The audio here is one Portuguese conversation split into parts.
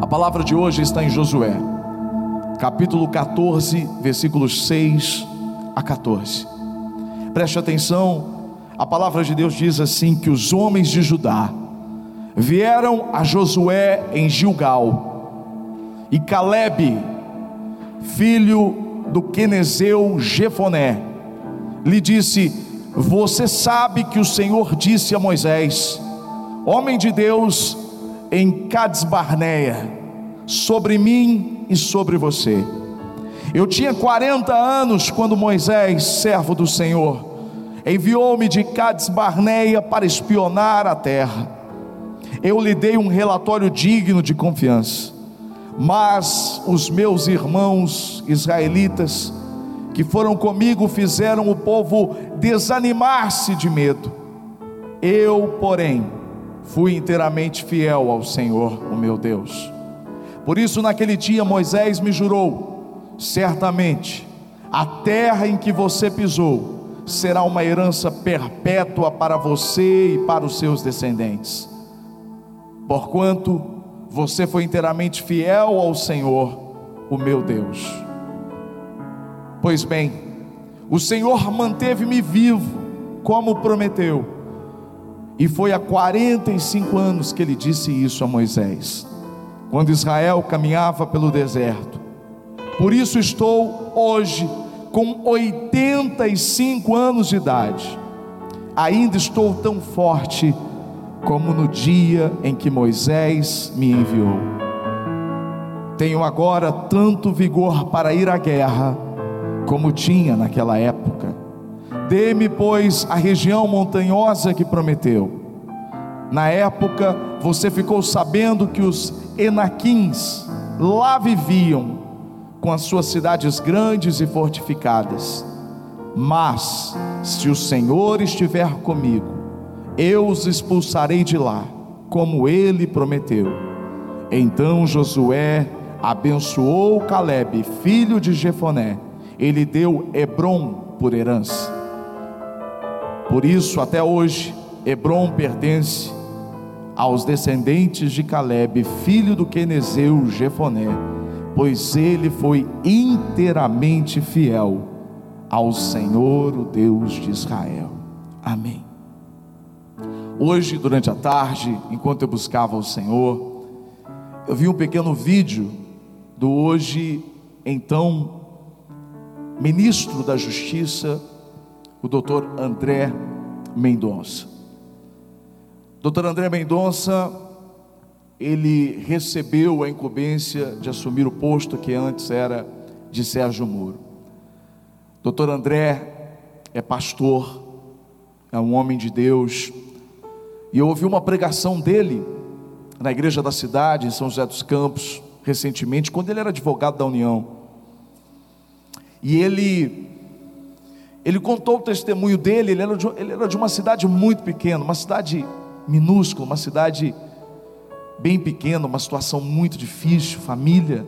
A palavra de hoje está em Josué, capítulo 14, versículos 6 a 14. Preste atenção, a palavra de Deus diz assim: que os homens de Judá vieram a Josué em Gilgal, e Caleb, filho do Quenezeu Jefoné, lhe disse: Você sabe que o Senhor disse a Moisés, homem de Deus, em Cades Barneia, sobre mim e sobre você. Eu tinha 40 anos quando Moisés, servo do Senhor, enviou-me de Cades Barneia para espionar a terra. Eu lhe dei um relatório digno de confiança, mas os meus irmãos israelitas que foram comigo fizeram o povo desanimar-se de medo. Eu, porém, fui inteiramente fiel ao Senhor, o meu Deus. Por isso, naquele dia, Moisés me jurou: certamente, a terra em que você pisou será uma herança perpétua para você e para os seus descendentes. Porquanto você foi inteiramente fiel ao Senhor, o meu Deus. Pois bem, o Senhor manteve-me vivo, como prometeu, e foi há 45 anos que ele disse isso a Moisés, quando Israel caminhava pelo deserto. Por isso estou hoje com 85 anos de idade, ainda estou tão forte como no dia em que Moisés me enviou. Tenho agora tanto vigor para ir à guerra, como tinha naquela época. Dê-me, pois, a região montanhosa que prometeu. Na época, você ficou sabendo que os Enaquins lá viviam com as suas cidades grandes e fortificadas. Mas, se o Senhor estiver comigo, eu os expulsarei de lá, como ele prometeu. Então Josué abençoou Caleb, filho de Jefoné, ele deu Hebron por herança. Por isso, até hoje, Hebron pertence aos descendentes de Caleb, filho do Quenezeu Jefoné pois ele foi inteiramente fiel ao Senhor, o Deus de Israel. Amém. Hoje, durante a tarde, enquanto eu buscava o Senhor, eu vi um pequeno vídeo do hoje, então, ministro da Justiça, o doutor André Mendonça. Doutor André Mendonça ele recebeu a incumbência de assumir o posto que antes era de Sérgio Moro. Doutor André é pastor, é um homem de Deus, e eu ouvi uma pregação dele na igreja da cidade, em São José dos Campos, recentemente, quando ele era advogado da União. E ele ele contou o testemunho dele, ele era de, ele era de uma cidade muito pequena, uma cidade minúscula, uma cidade bem pequeno, uma situação muito difícil, família,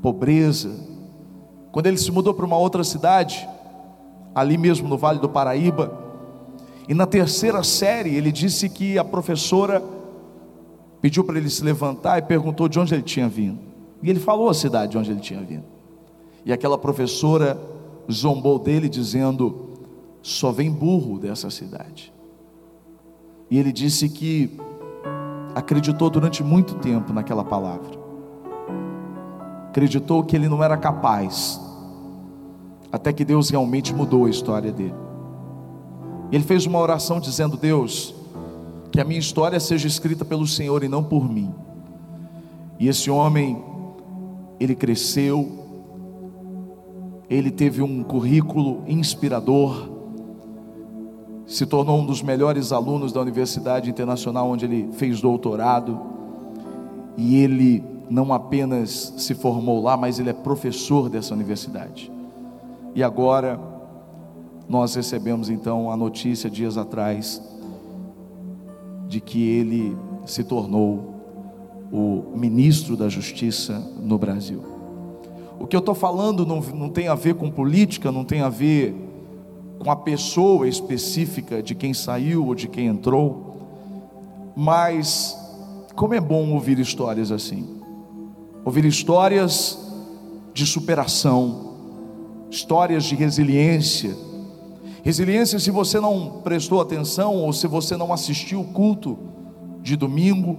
pobreza. Quando ele se mudou para uma outra cidade, ali mesmo no Vale do Paraíba, e na terceira série ele disse que a professora pediu para ele se levantar e perguntou de onde ele tinha vindo. E ele falou a cidade de onde ele tinha vindo. E aquela professora zombou dele dizendo: só vem burro dessa cidade. E ele disse que acreditou durante muito tempo naquela palavra. Acreditou que ele não era capaz, até que Deus realmente mudou a história dele. Ele fez uma oração dizendo: Deus, que a minha história seja escrita pelo Senhor e não por mim. E esse homem, ele cresceu, ele teve um currículo inspirador, se tornou um dos melhores alunos da Universidade Internacional, onde ele fez doutorado, e ele não apenas se formou lá, mas ele é professor dessa universidade. E agora, nós recebemos então a notícia dias atrás, de que ele se tornou o ministro da Justiça no Brasil. O que eu estou falando não, não tem a ver com política, não tem a ver com a pessoa específica de quem saiu ou de quem entrou, mas Como é bom ouvir histórias assim. Ouvir histórias de superação, histórias de resiliência. Resiliência, se você não prestou atenção ou se você não assistiu o culto de domingo,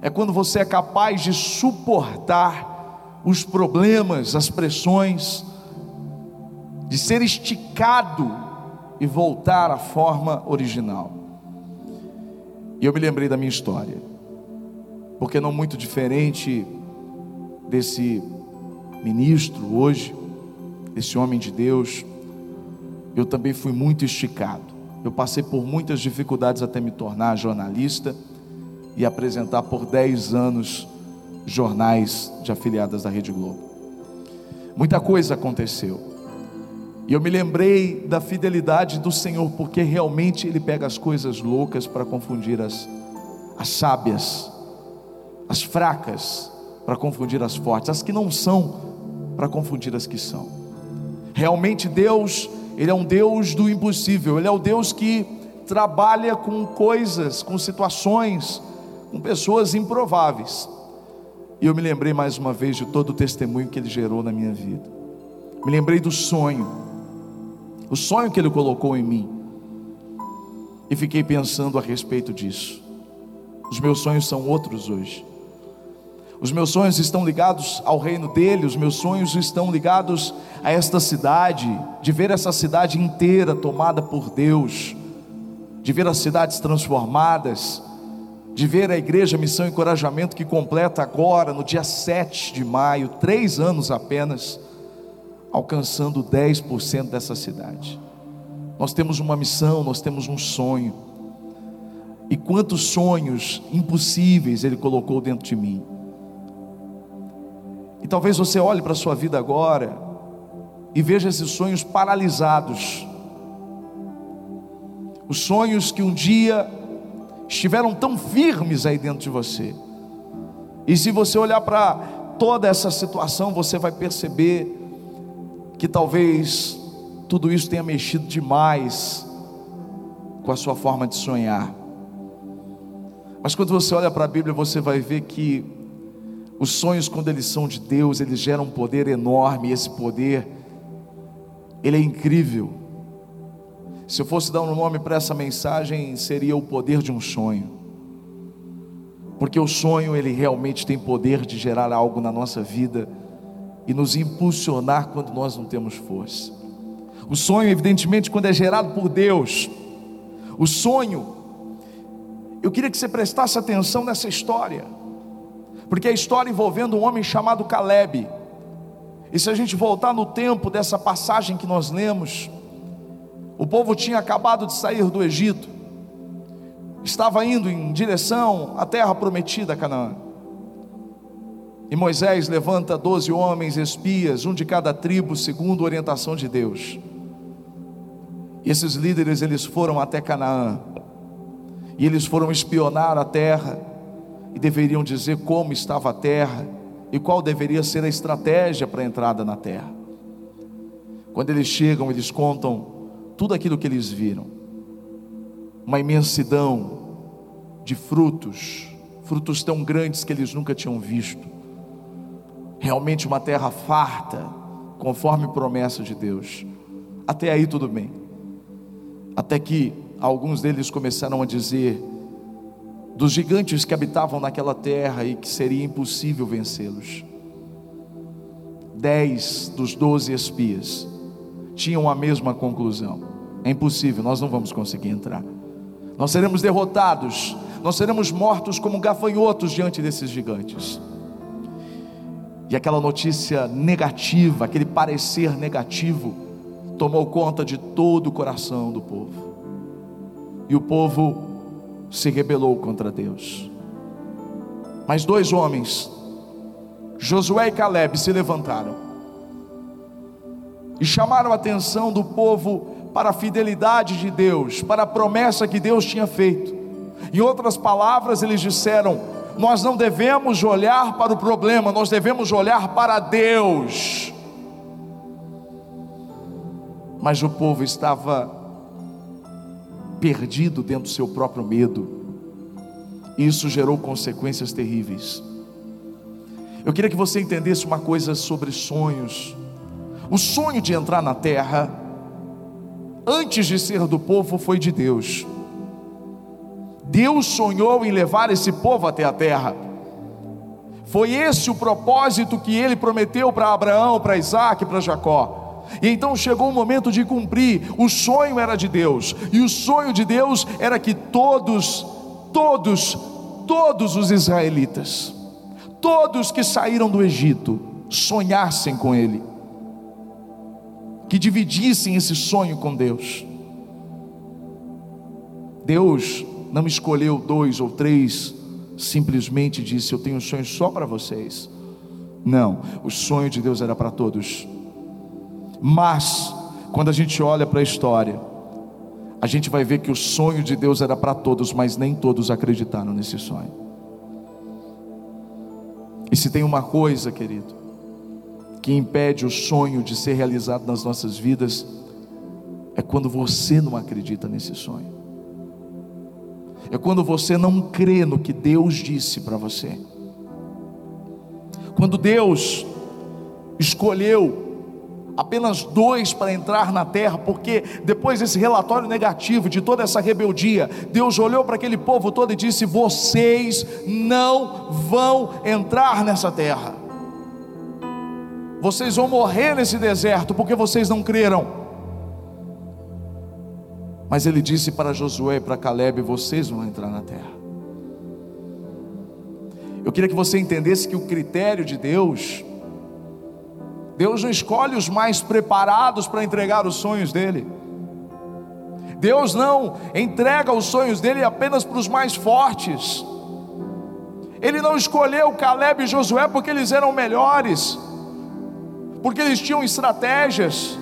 é quando você é capaz de suportar os problemas, as pressões, de ser esticado e voltar à forma original. E eu me lembrei da minha história porque não muito diferente desse ministro hoje, desse homem de Deus, eu também fui muito esticado. Eu passei por muitas dificuldades até me tornar jornalista e apresentar por 10 anos jornais de afiliadas da Rede Globo. Muita coisa aconteceu. E eu me lembrei da fidelidade do Senhor, porque realmente Ele pega as coisas loucas para confundir as, as sábias as fracas para confundir as fortes, as que não são para confundir as que são. Realmente Deus, Ele é um Deus do impossível, Ele é o Deus que trabalha com coisas, com situações, com pessoas improváveis. E eu me lembrei mais uma vez de todo o testemunho que Ele gerou na minha vida. Me lembrei do sonho, o sonho que Ele colocou em mim. E fiquei pensando a respeito disso. Os meus sonhos são outros hoje. Os meus sonhos estão ligados ao reino dele, os meus sonhos estão ligados a esta cidade, de ver essa cidade inteira tomada por Deus, de ver as cidades transformadas, de ver a igreja Missão e Encorajamento que completa agora, no dia 7 de maio, três anos apenas, alcançando 10% dessa cidade. Nós temos uma missão, nós temos um sonho. E quantos sonhos impossíveis Ele colocou dentro de mim. E talvez você olhe para a sua vida agora e veja esses sonhos paralisados. Os sonhos que um dia estiveram tão firmes aí dentro de você. E se você olhar para toda essa situação, você vai perceber que talvez tudo isso tenha mexido demais com a sua forma de sonhar. Mas quando você olha para a Bíblia, você vai ver que os sonhos, quando eles são de Deus, eles geram um poder enorme, e esse poder, ele é incrível. Se eu fosse dar um nome para essa mensagem, seria o poder de um sonho. Porque o sonho, ele realmente tem poder de gerar algo na nossa vida e nos impulsionar quando nós não temos força. O sonho, evidentemente, quando é gerado por Deus, o sonho, eu queria que você prestasse atenção nessa história porque é a história envolvendo um homem chamado Caleb. E se a gente voltar no tempo dessa passagem que nós lemos, o povo tinha acabado de sair do Egito, estava indo em direção à terra prometida, Canaã. E Moisés levanta doze homens espias, um de cada tribo, segundo a orientação de Deus. E esses líderes eles foram até Canaã. E eles foram espionar a terra e deveriam dizer como estava a terra e qual deveria ser a estratégia para a entrada na terra. Quando eles chegam, eles contam tudo aquilo que eles viram. Uma imensidão de frutos, frutos tão grandes que eles nunca tinham visto. Realmente uma terra farta, conforme promessa de Deus. Até aí tudo bem. Até que alguns deles começaram a dizer: dos gigantes que habitavam naquela terra e que seria impossível vencê-los. Dez dos doze espias tinham a mesma conclusão: é impossível, nós não vamos conseguir entrar, nós seremos derrotados, nós seremos mortos como gafanhotos diante desses gigantes. E aquela notícia negativa, aquele parecer negativo, tomou conta de todo o coração do povo. E o povo se rebelou contra Deus. Mas dois homens, Josué e Caleb, se levantaram e chamaram a atenção do povo para a fidelidade de Deus, para a promessa que Deus tinha feito. Em outras palavras, eles disseram: Nós não devemos olhar para o problema, nós devemos olhar para Deus. Mas o povo estava perdido dentro do seu próprio medo. E isso gerou consequências terríveis. Eu queria que você entendesse uma coisa sobre sonhos. O sonho de entrar na terra, antes de ser do povo, foi de Deus. Deus sonhou em levar esse povo até a terra. Foi esse o propósito que ele prometeu para Abraão, para Isaac, para Jacó. E então chegou o momento de cumprir. O sonho era de Deus, e o sonho de Deus era que todos, todos, todos os israelitas, todos que saíram do Egito, sonhassem com Ele, que dividissem esse sonho com Deus. Deus não escolheu dois ou três, simplesmente disse: Eu tenho um sonho só para vocês. Não, o sonho de Deus era para todos. Mas, quando a gente olha para a história, a gente vai ver que o sonho de Deus era para todos, mas nem todos acreditaram nesse sonho. E se tem uma coisa, querido, que impede o sonho de ser realizado nas nossas vidas, é quando você não acredita nesse sonho é quando você não crê no que Deus disse para você. Quando Deus escolheu apenas dois para entrar na terra, porque depois desse relatório negativo de toda essa rebeldia, Deus olhou para aquele povo todo e disse: Vocês não vão entrar nessa terra, vocês vão morrer nesse deserto, porque vocês não creram. Mas ele disse para Josué e para Caleb: vocês vão entrar na terra. Eu queria que você entendesse que o critério de Deus, Deus não escolhe os mais preparados para entregar os sonhos dele. Deus não entrega os sonhos dele apenas para os mais fortes. Ele não escolheu Caleb e Josué porque eles eram melhores, porque eles tinham estratégias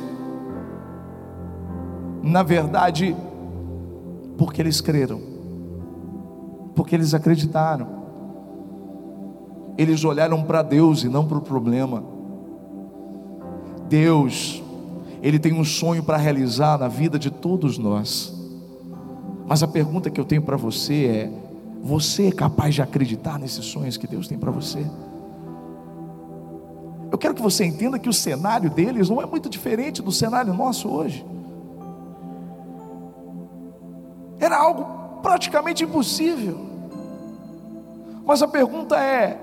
na verdade, porque eles creram, porque eles acreditaram, eles olharam para Deus e não para o problema. Deus, Ele tem um sonho para realizar na vida de todos nós, mas a pergunta que eu tenho para você é: você é capaz de acreditar nesses sonhos que Deus tem para você? Eu quero que você entenda que o cenário deles não é muito diferente do cenário nosso hoje. Era algo praticamente impossível. Mas a pergunta é: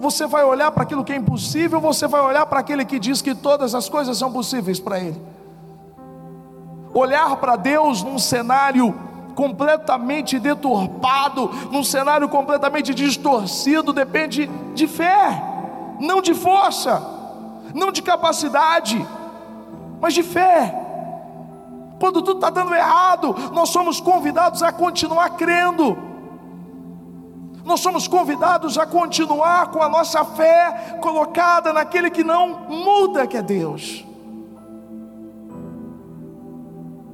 você vai olhar para aquilo que é impossível, ou você vai olhar para aquele que diz que todas as coisas são possíveis para ele? Olhar para Deus num cenário completamente deturpado, num cenário completamente distorcido, depende de fé, não de força, não de capacidade, mas de fé. Quando tudo está dando errado, nós somos convidados a continuar crendo. Nós somos convidados a continuar com a nossa fé colocada naquele que não muda, que é Deus.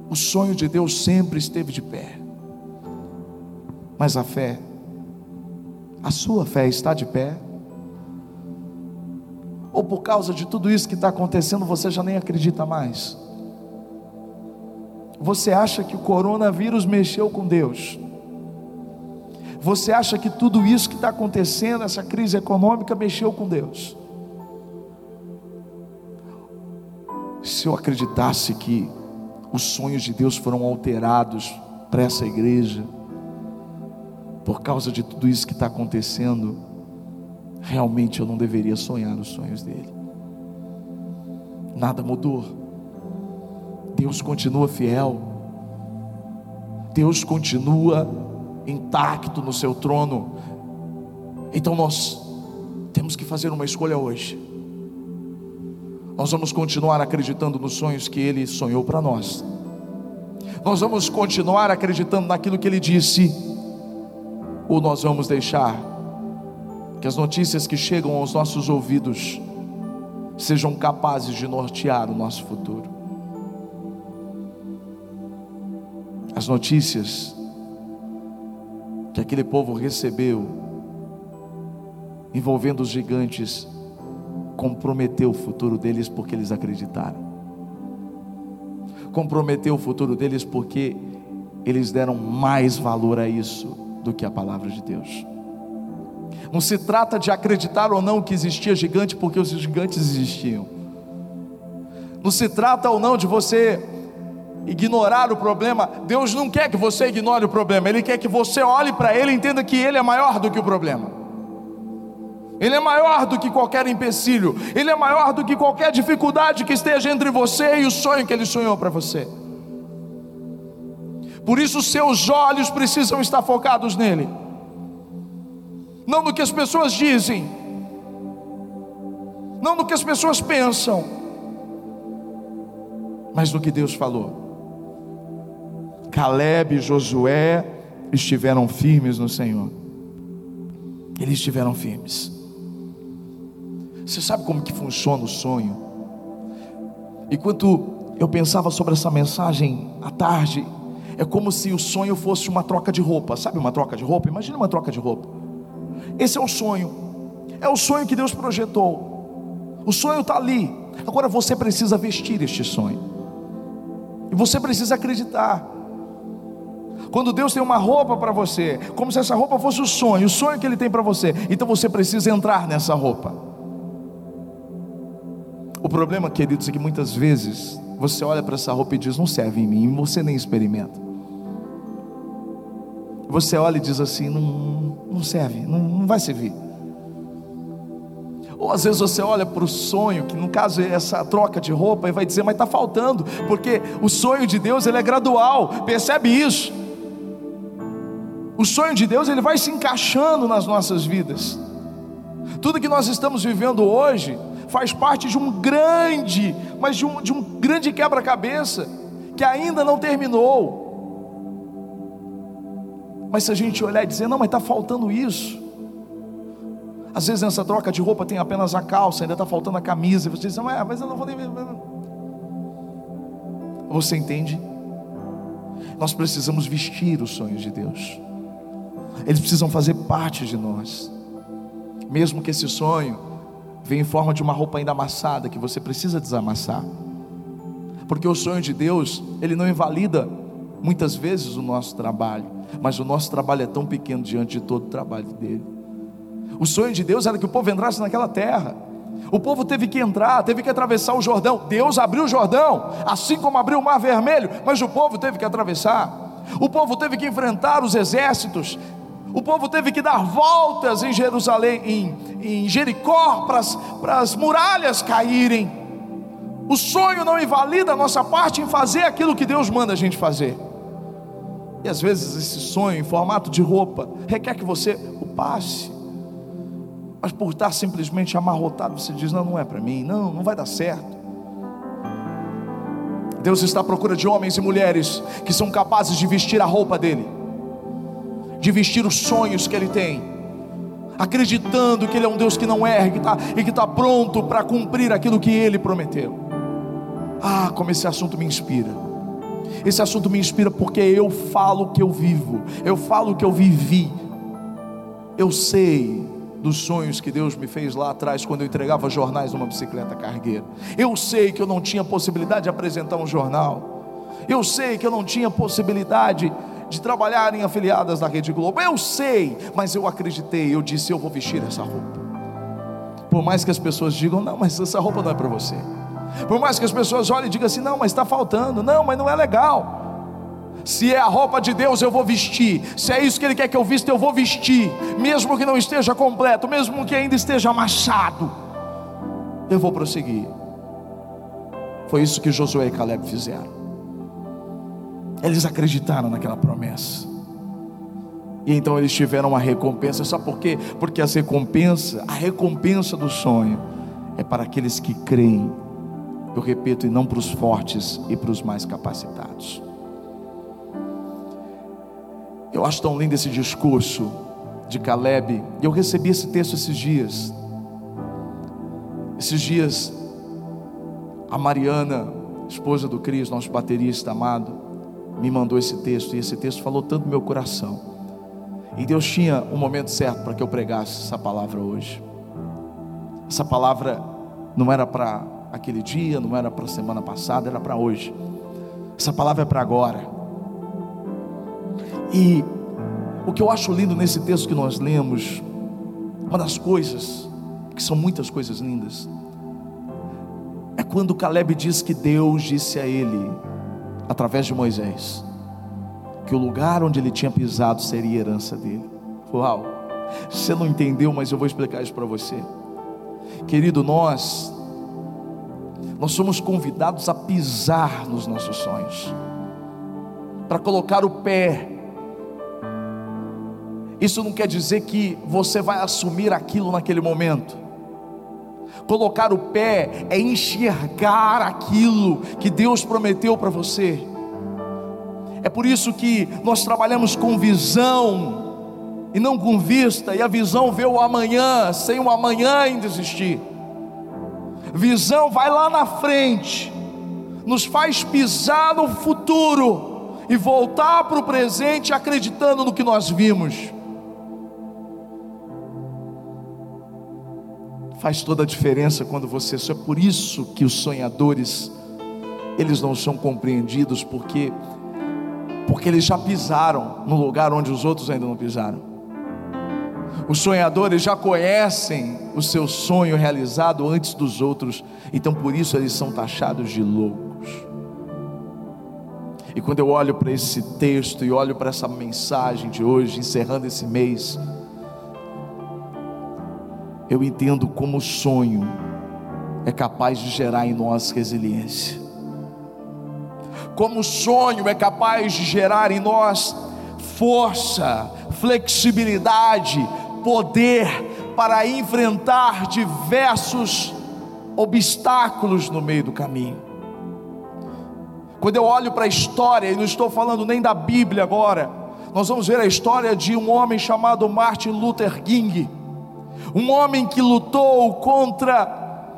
O sonho de Deus sempre esteve de pé, mas a fé, a sua fé está de pé? Ou por causa de tudo isso que está acontecendo, você já nem acredita mais? Você acha que o coronavírus mexeu com Deus? Você acha que tudo isso que está acontecendo, essa crise econômica, mexeu com Deus? Se eu acreditasse que os sonhos de Deus foram alterados para essa igreja, por causa de tudo isso que está acontecendo, realmente eu não deveria sonhar os sonhos dele. Nada mudou. Deus continua fiel, Deus continua intacto no seu trono. Então nós temos que fazer uma escolha hoje. Nós vamos continuar acreditando nos sonhos que Ele sonhou para nós. Nós vamos continuar acreditando naquilo que Ele disse, ou nós vamos deixar que as notícias que chegam aos nossos ouvidos sejam capazes de nortear o nosso futuro. as notícias que aquele povo recebeu envolvendo os gigantes comprometeu o futuro deles porque eles acreditaram. Comprometeu o futuro deles porque eles deram mais valor a isso do que a palavra de Deus. Não se trata de acreditar ou não que existia gigante, porque os gigantes existiam. Não se trata ou não de você ignorar o problema. Deus não quer que você ignore o problema, Ele quer que você olhe para Ele e entenda que Ele é maior do que o problema. Ele é maior do que qualquer empecilho, Ele é maior do que qualquer dificuldade que esteja entre você e o sonho que Ele sonhou para você. Por isso, seus olhos precisam estar focados nele, não no que as pessoas dizem, não no que as pessoas pensam, mas no que Deus falou. Caleb e Josué estiveram firmes no Senhor. Eles estiveram firmes. Você sabe como que funciona o sonho? Enquanto eu pensava sobre essa mensagem à tarde, é como se o sonho fosse uma troca de roupa. Sabe uma troca de roupa? Imagina uma troca de roupa. Esse é o sonho. É o sonho que Deus projetou. O sonho está ali. Agora você precisa vestir este sonho. E você precisa acreditar. Quando Deus tem uma roupa para você, como se essa roupa fosse o sonho, o sonho que Ele tem para você, então você precisa entrar nessa roupa. O problema, queridos, é que muitas vezes você olha para essa roupa e diz: não serve em mim, você nem experimenta. Você olha e diz assim: não, não serve, não, não vai servir. Ou às vezes você olha para o sonho, que no caso é essa troca de roupa, e vai dizer, mas está faltando, porque o sonho de Deus ele é gradual, percebe isso? O sonho de Deus ele vai se encaixando nas nossas vidas. Tudo que nós estamos vivendo hoje faz parte de um grande, mas de um, de um grande quebra-cabeça que ainda não terminou. Mas se a gente olhar e dizer, não, mas está faltando isso. Às vezes nessa troca de roupa tem apenas a calça, ainda está faltando a camisa. E você diz, não, é, mas eu não vou nem. Você entende? Nós precisamos vestir os sonhos de Deus. Eles precisam fazer parte de nós. Mesmo que esse sonho venha em forma de uma roupa ainda amassada que você precisa desamassar. Porque o sonho de Deus, ele não invalida muitas vezes o nosso trabalho, mas o nosso trabalho é tão pequeno diante de todo o trabalho dele. O sonho de Deus era que o povo entrasse naquela terra. O povo teve que entrar, teve que atravessar o Jordão. Deus abriu o Jordão, assim como abriu o Mar Vermelho, mas o povo teve que atravessar. O povo teve que enfrentar os exércitos. O povo teve que dar voltas em Jerusalém, em, em Jericó, para as muralhas caírem. O sonho não invalida a nossa parte em fazer aquilo que Deus manda a gente fazer. E às vezes esse sonho em formato de roupa requer que você o passe. Mas por estar simplesmente amarrotado, você diz: Não, não é para mim, não, não vai dar certo. Deus está à procura de homens e mulheres que são capazes de vestir a roupa dele, de vestir os sonhos que ele tem, acreditando que ele é um Deus que não erra tá, e que está pronto para cumprir aquilo que ele prometeu. Ah, como esse assunto me inspira. Esse assunto me inspira porque eu falo o que eu vivo, eu falo o que eu vivi. Eu sei dos sonhos que Deus me fez lá atrás, quando eu entregava jornais numa bicicleta cargueira. Eu sei que eu não tinha possibilidade de apresentar um jornal. Eu sei que eu não tinha possibilidade de trabalhar em afiliadas da Rede Globo. Eu sei, mas eu acreditei. Eu disse: eu vou vestir essa roupa. Por mais que as pessoas digam: não, mas essa roupa não é para você. Por mais que as pessoas olhem e digam assim: não, mas está faltando, não, mas não é legal. Se é a roupa de Deus, eu vou vestir. Se é isso que Ele quer que eu vista, eu vou vestir. Mesmo que não esteja completo, mesmo que ainda esteja machado, eu vou prosseguir. Foi isso que Josué e Caleb fizeram. Eles acreditaram naquela promessa. E então eles tiveram uma recompensa. Sabe por quê? Porque as recompensa, a recompensa do sonho é para aqueles que creem eu repito, e não para os fortes e para os mais capacitados. Eu acho tão lindo esse discurso de Caleb. E eu recebi esse texto esses dias. Esses dias, a Mariana, esposa do Cris, nosso baterista amado, me mandou esse texto. E esse texto falou tanto no meu coração. E Deus tinha um momento certo para que eu pregasse essa palavra hoje. Essa palavra não era para aquele dia, não era para a semana passada, era para hoje. Essa palavra é para agora. E O que eu acho lindo nesse texto que nós lemos, uma das coisas, que são muitas coisas lindas, é quando Caleb diz que Deus disse a ele, através de Moisés, que o lugar onde ele tinha pisado seria herança dele. Uau! Você não entendeu, mas eu vou explicar isso para você. Querido, nós nós somos convidados a pisar nos nossos sonhos, para colocar o pé. Isso não quer dizer que você vai assumir aquilo naquele momento. Colocar o pé é enxergar aquilo que Deus prometeu para você. É por isso que nós trabalhamos com visão e não com vista, e a visão vê o amanhã, sem o amanhã ainda existir. Visão vai lá na frente, nos faz pisar no futuro e voltar para o presente acreditando no que nós vimos. Faz toda a diferença quando você. É por isso que os sonhadores eles não são compreendidos porque porque eles já pisaram no lugar onde os outros ainda não pisaram. Os sonhadores já conhecem o seu sonho realizado antes dos outros, então por isso eles são taxados de loucos. E quando eu olho para esse texto e olho para essa mensagem de hoje, encerrando esse mês, eu entendo como o sonho é capaz de gerar em nós resiliência. Como o sonho é capaz de gerar em nós força, flexibilidade, poder para enfrentar diversos obstáculos no meio do caminho. Quando eu olho para a história, e não estou falando nem da Bíblia agora, nós vamos ver a história de um homem chamado Martin Luther King, um homem que lutou contra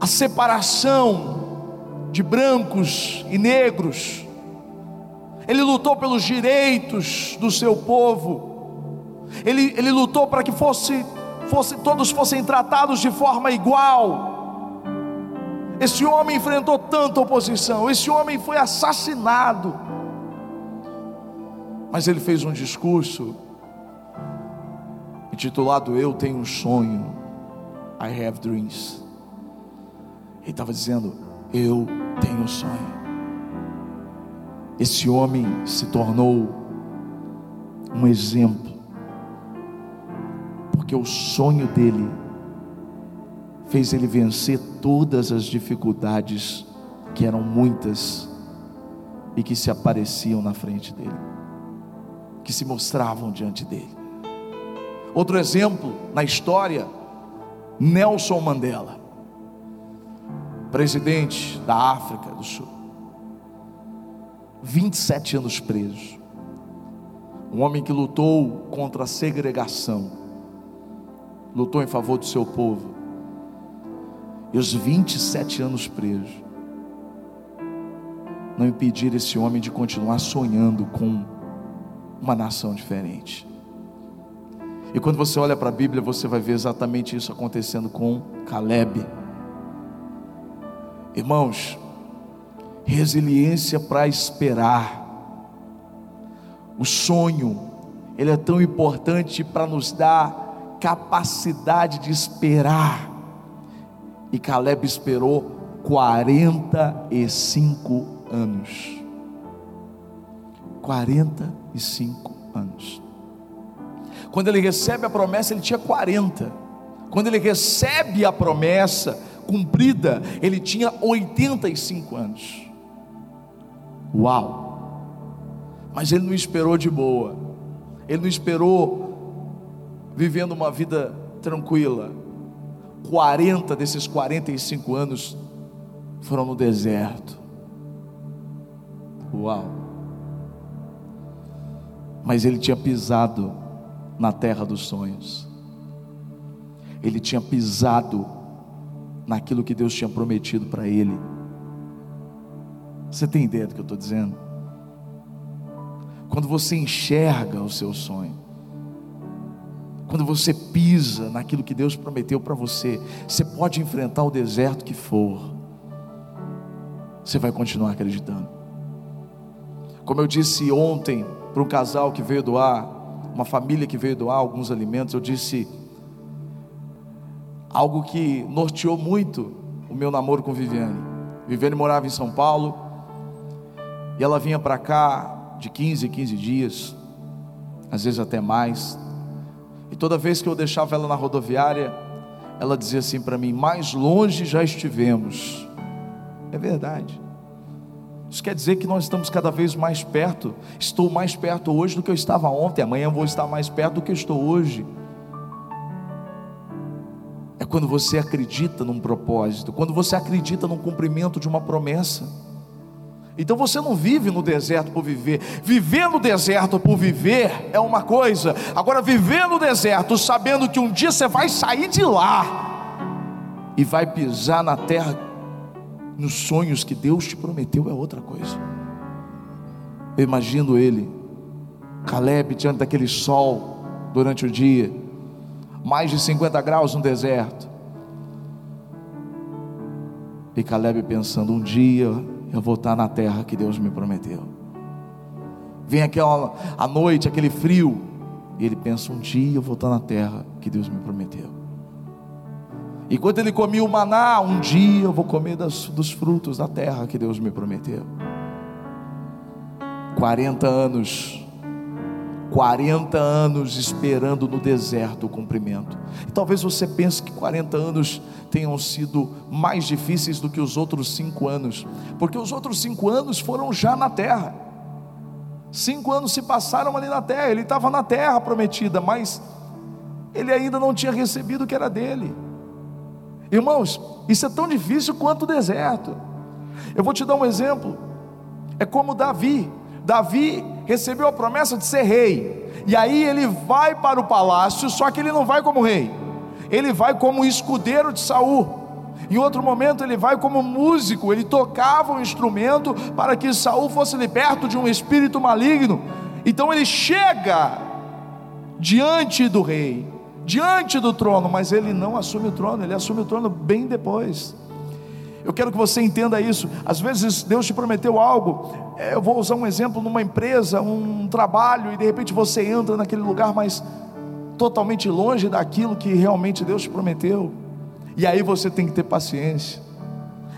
a separação de brancos e negros, ele lutou pelos direitos do seu povo, ele, ele lutou para que fosse, fosse, todos fossem tratados de forma igual. Esse homem enfrentou tanta oposição, esse homem foi assassinado. Mas ele fez um discurso intitulado Eu Tenho um Sonho, I Have Dreams. Ele estava dizendo: Eu tenho um sonho. Esse homem se tornou um exemplo porque o sonho dele fez ele vencer todas as dificuldades, que eram muitas, e que se apareciam na frente dele, que se mostravam diante dele. Outro exemplo na história, Nelson Mandela, presidente da África do Sul, 27 anos preso, um homem que lutou contra a segregação, lutou em favor do seu povo, e os 27 anos presos, não impediram esse homem de continuar sonhando com uma nação diferente. E quando você olha para a Bíblia, você vai ver exatamente isso acontecendo com Caleb. Irmãos, resiliência para esperar. O sonho, ele é tão importante para nos dar capacidade de esperar. E Caleb esperou 45 anos. 45 anos. Quando ele recebe a promessa, ele tinha 40. Quando ele recebe a promessa cumprida, ele tinha 85 anos. Uau! Mas ele não esperou de boa. Ele não esperou vivendo uma vida tranquila. 40 desses 45 anos foram no deserto. Uau! Mas ele tinha pisado na terra dos sonhos. Ele tinha pisado naquilo que Deus tinha prometido para ele. Você tem ideia do que eu estou dizendo? Quando você enxerga o seu sonho, quando você pisa naquilo que Deus prometeu para você, você pode enfrentar o deserto que for, você vai continuar acreditando. Como eu disse ontem para um casal que veio doar, uma família que veio doar alguns alimentos, eu disse algo que norteou muito o meu namoro com Viviane. Viviane morava em São Paulo e ela vinha para cá de 15 em 15 dias, às vezes até mais. E toda vez que eu deixava ela na rodoviária, ela dizia assim para mim: Mais longe já estivemos. É verdade. Isso quer dizer que nós estamos cada vez mais perto. Estou mais perto hoje do que eu estava ontem. Amanhã vou estar mais perto do que estou hoje. É quando você acredita num propósito, quando você acredita num cumprimento de uma promessa. Então você não vive no deserto por viver. Viver no deserto por viver é uma coisa. Agora, viver no deserto sabendo que um dia você vai sair de lá e vai pisar na terra, nos sonhos que Deus te prometeu, é outra coisa. Eu imagino ele, Caleb, diante daquele sol durante o dia, mais de 50 graus no deserto. E Caleb pensando: um dia eu vou estar na terra que Deus me prometeu. Vem aquela a noite, aquele frio, e ele pensa: um dia eu vou estar na terra que Deus me prometeu. Enquanto ele comia o maná, um dia eu vou comer das, dos frutos da terra que Deus me prometeu. 40 anos 40 anos esperando no deserto o cumprimento. E talvez você pense que 40 anos tenham sido mais difíceis do que os outros cinco anos, porque os outros cinco anos foram já na terra. Cinco anos se passaram ali na terra, ele estava na terra prometida, mas ele ainda não tinha recebido o que era dele. Irmãos, isso é tão difícil quanto o deserto. Eu vou te dar um exemplo. É como Davi. Davi recebeu a promessa de ser rei. E aí ele vai para o palácio, só que ele não vai como rei. Ele vai como escudeiro de Saul. Em outro momento ele vai como músico, ele tocava um instrumento para que Saul fosse liberto de um espírito maligno. Então ele chega diante do rei, diante do trono, mas ele não assume o trono, ele assume o trono bem depois. Eu quero que você entenda isso. Às vezes Deus te prometeu algo. É, eu vou usar um exemplo numa empresa, um trabalho, e de repente você entra naquele lugar, mas totalmente longe daquilo que realmente Deus te prometeu. E aí você tem que ter paciência.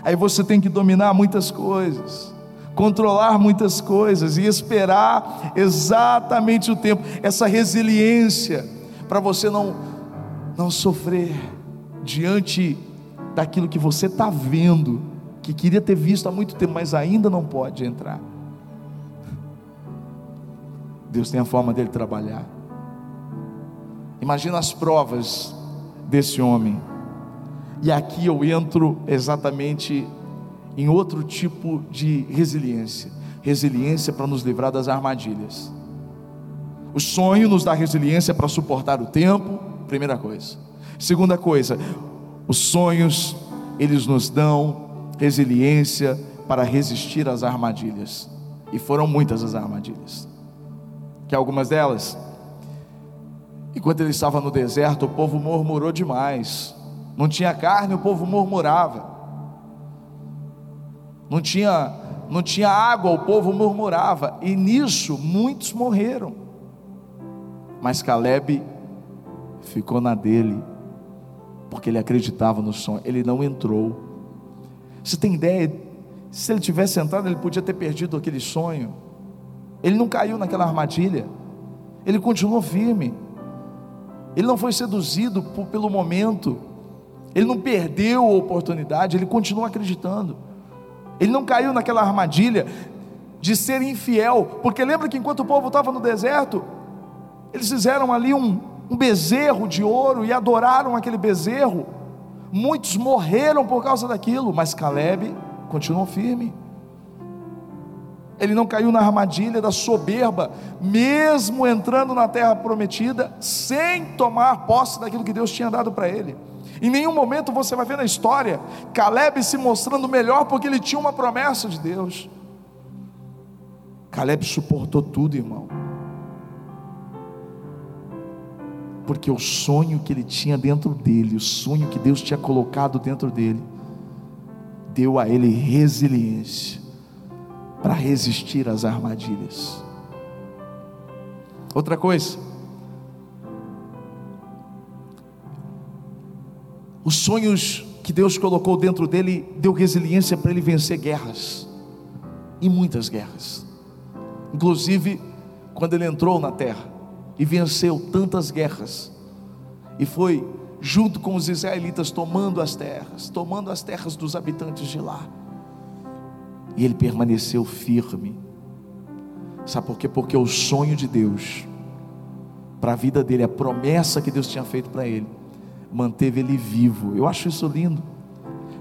Aí você tem que dominar muitas coisas, controlar muitas coisas e esperar exatamente o tempo, essa resiliência para você não não sofrer diante daquilo que você está vendo, que queria ter visto há muito tempo, mas ainda não pode entrar. Deus tem a forma dele trabalhar. Imagina as provas desse homem. E aqui eu entro exatamente em outro tipo de resiliência resiliência para nos livrar das armadilhas. O sonho nos dá resiliência para suportar o tempo, primeira coisa. Segunda coisa, os sonhos, eles nos dão resiliência para resistir às armadilhas. E foram muitas as armadilhas. Que algumas delas, enquanto ele estava no deserto, o povo murmurou demais. Não tinha carne, o povo murmurava. Não tinha, não tinha água, o povo murmurava. E nisso muitos morreram. Mas Caleb ficou na dele porque ele acreditava no sonho, ele não entrou. Você tem ideia? Se ele tivesse entrado, ele podia ter perdido aquele sonho. Ele não caiu naquela armadilha, ele continuou firme. Ele não foi seduzido por, pelo momento, ele não perdeu a oportunidade, ele continuou acreditando. Ele não caiu naquela armadilha de ser infiel, porque lembra que enquanto o povo estava no deserto, eles fizeram ali um, um bezerro de ouro e adoraram aquele bezerro. Muitos morreram por causa daquilo, mas Caleb continuou firme. Ele não caiu na armadilha da soberba, mesmo entrando na terra prometida, sem tomar posse daquilo que Deus tinha dado para ele. Em nenhum momento você vai ver na história Caleb se mostrando melhor porque ele tinha uma promessa de Deus. Caleb suportou tudo, irmão. Porque o sonho que ele tinha dentro dele, o sonho que Deus tinha colocado dentro dele, deu a ele resiliência para resistir às armadilhas. Outra coisa, os sonhos que Deus colocou dentro dele deu resiliência para ele vencer guerras, e muitas guerras, inclusive quando ele entrou na terra e venceu tantas guerras, e foi junto com os israelitas tomando as terras, tomando as terras dos habitantes de lá, e ele permaneceu firme, sabe por quê? Porque o sonho de Deus para a vida dele, a promessa que Deus tinha feito para ele, manteve ele vivo. Eu acho isso lindo.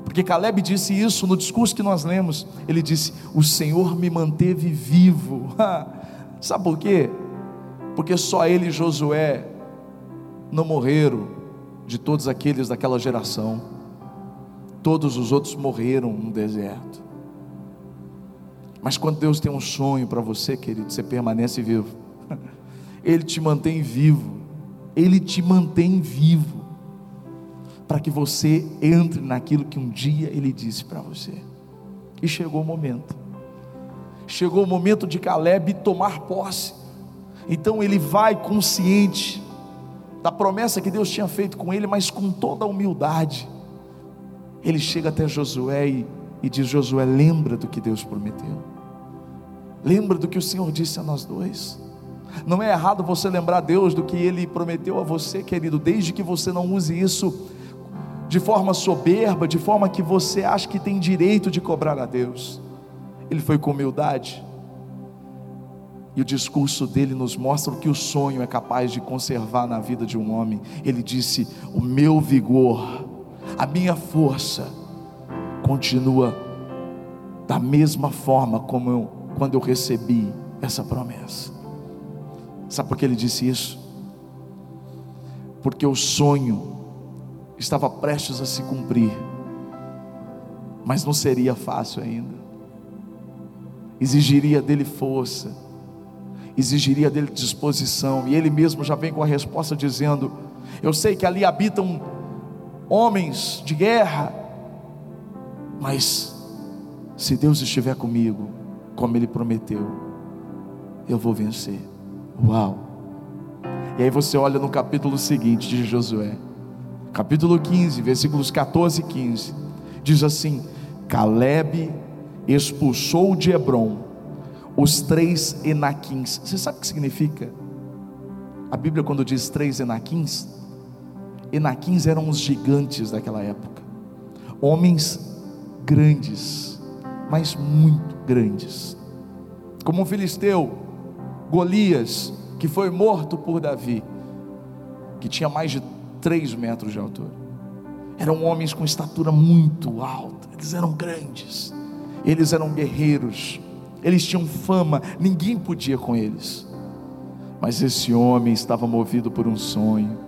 Porque Caleb disse isso no discurso que nós lemos. Ele disse: O Senhor me manteve vivo. Sabe por quê? Porque só ele e Josué não morreram de todos aqueles daquela geração. Todos os outros morreram no deserto. Mas quando Deus tem um sonho para você, querido, você permanece vivo. Ele te mantém vivo. Ele te mantém vivo para que você entre naquilo que um dia ele disse para você. E chegou o momento. Chegou o momento de Caleb tomar posse. Então ele vai consciente da promessa que Deus tinha feito com ele, mas com toda a humildade. Ele chega até Josué e, e diz: Josué, lembra do que Deus prometeu. Lembra do que o Senhor disse a nós dois. Não é errado você lembrar Deus do que Ele prometeu a você, querido, desde que você não use isso de forma soberba, de forma que você acha que tem direito de cobrar a Deus. Ele foi com humildade. E o discurso dele nos mostra o que o sonho é capaz de conservar na vida de um homem. Ele disse: O meu vigor, a minha força, continua da mesma forma como eu, quando eu recebi essa promessa. Sabe por que ele disse isso? Porque o sonho estava prestes a se cumprir, mas não seria fácil ainda. Exigiria dele força, exigiria dele disposição, e ele mesmo já vem com a resposta dizendo: Eu sei que ali habitam homens de guerra, mas se Deus estiver comigo, como ele prometeu, eu vou vencer. Uau! E aí você olha no capítulo seguinte de Josué capítulo 15, versículos 14 e 15, diz assim: Caleb expulsou de Hebron os três Enaquins. Você sabe o que significa? A Bíblia, quando diz três Enaquins, Enaquins eram os gigantes daquela época, homens grandes, mas muito grandes, como o filisteu Golias, que foi morto por Davi, que tinha mais de 3 metros de altura. Eram homens com estatura muito alta, eles eram grandes, eles eram guerreiros, eles tinham fama, ninguém podia com eles. Mas esse homem estava movido por um sonho.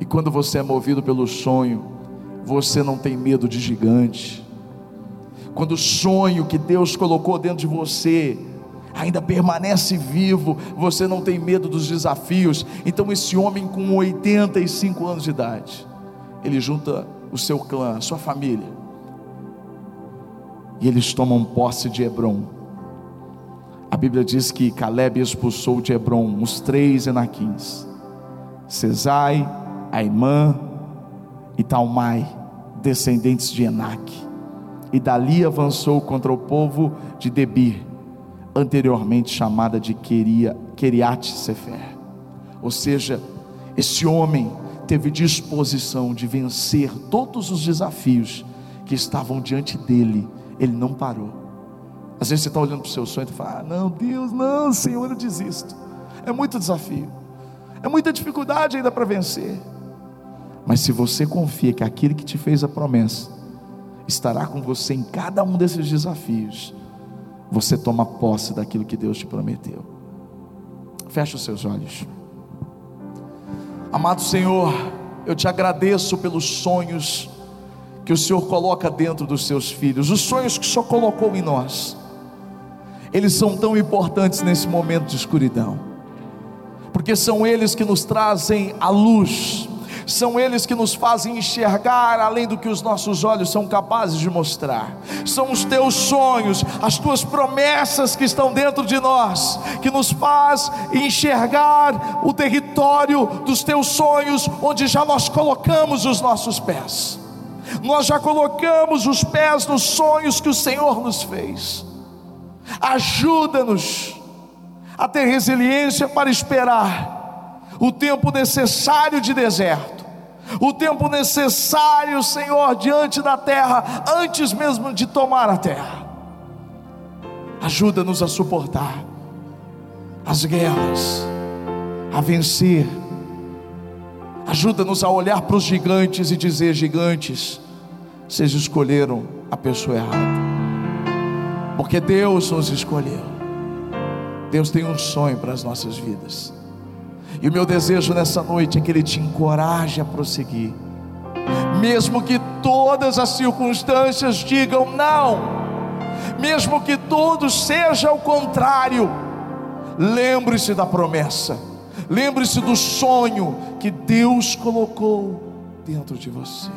E quando você é movido pelo sonho, você não tem medo de gigante. Quando o sonho que Deus colocou dentro de você ainda permanece vivo, você não tem medo dos desafios. Então, esse homem com 85 anos de idade, ele junta o seu clã, a sua família, e eles tomam posse de Hebron. A Bíblia diz que Caleb expulsou de Hebron os três Enaquins: Cesai, Aimã e Talmai, descendentes de Enaque. E dali avançou contra o povo de Debir anteriormente chamada de Keriat Sefer. Ou seja, esse homem teve disposição de vencer todos os desafios que estavam diante dele, ele não parou. Às vezes você está olhando para o seu sonho e fala: ah, Não, Deus, não, Senhor, eu desisto. É muito desafio, é muita dificuldade ainda para vencer. Mas se você confia que aquele que te fez a promessa estará com você em cada um desses desafios, você toma posse daquilo que Deus te prometeu. Feche os seus olhos. Amado Senhor, eu te agradeço pelos sonhos que o Senhor coloca dentro dos seus filhos, os sonhos que Senhor colocou em nós. Eles são tão importantes nesse momento de escuridão, porque são eles que nos trazem a luz, são eles que nos fazem enxergar além do que os nossos olhos são capazes de mostrar. São os teus sonhos, as tuas promessas que estão dentro de nós, que nos faz enxergar o território dos teus sonhos, onde já nós colocamos os nossos pés. Nós já colocamos os pés nos sonhos que o Senhor nos fez. Ajuda-nos a ter resiliência para esperar o tempo necessário de deserto, o tempo necessário, Senhor, diante da terra, antes mesmo de tomar a terra. Ajuda-nos a suportar as guerras, a vencer. Ajuda-nos a olhar para os gigantes e dizer: gigantes, vocês escolheram a pessoa errada, porque Deus nos escolheu. Deus tem um sonho para as nossas vidas. E o meu desejo nessa noite é que Ele te encoraje a prosseguir, mesmo que todas as circunstâncias digam não, mesmo que tudo seja o contrário, lembre-se da promessa, lembre-se do sonho que Deus colocou dentro de você.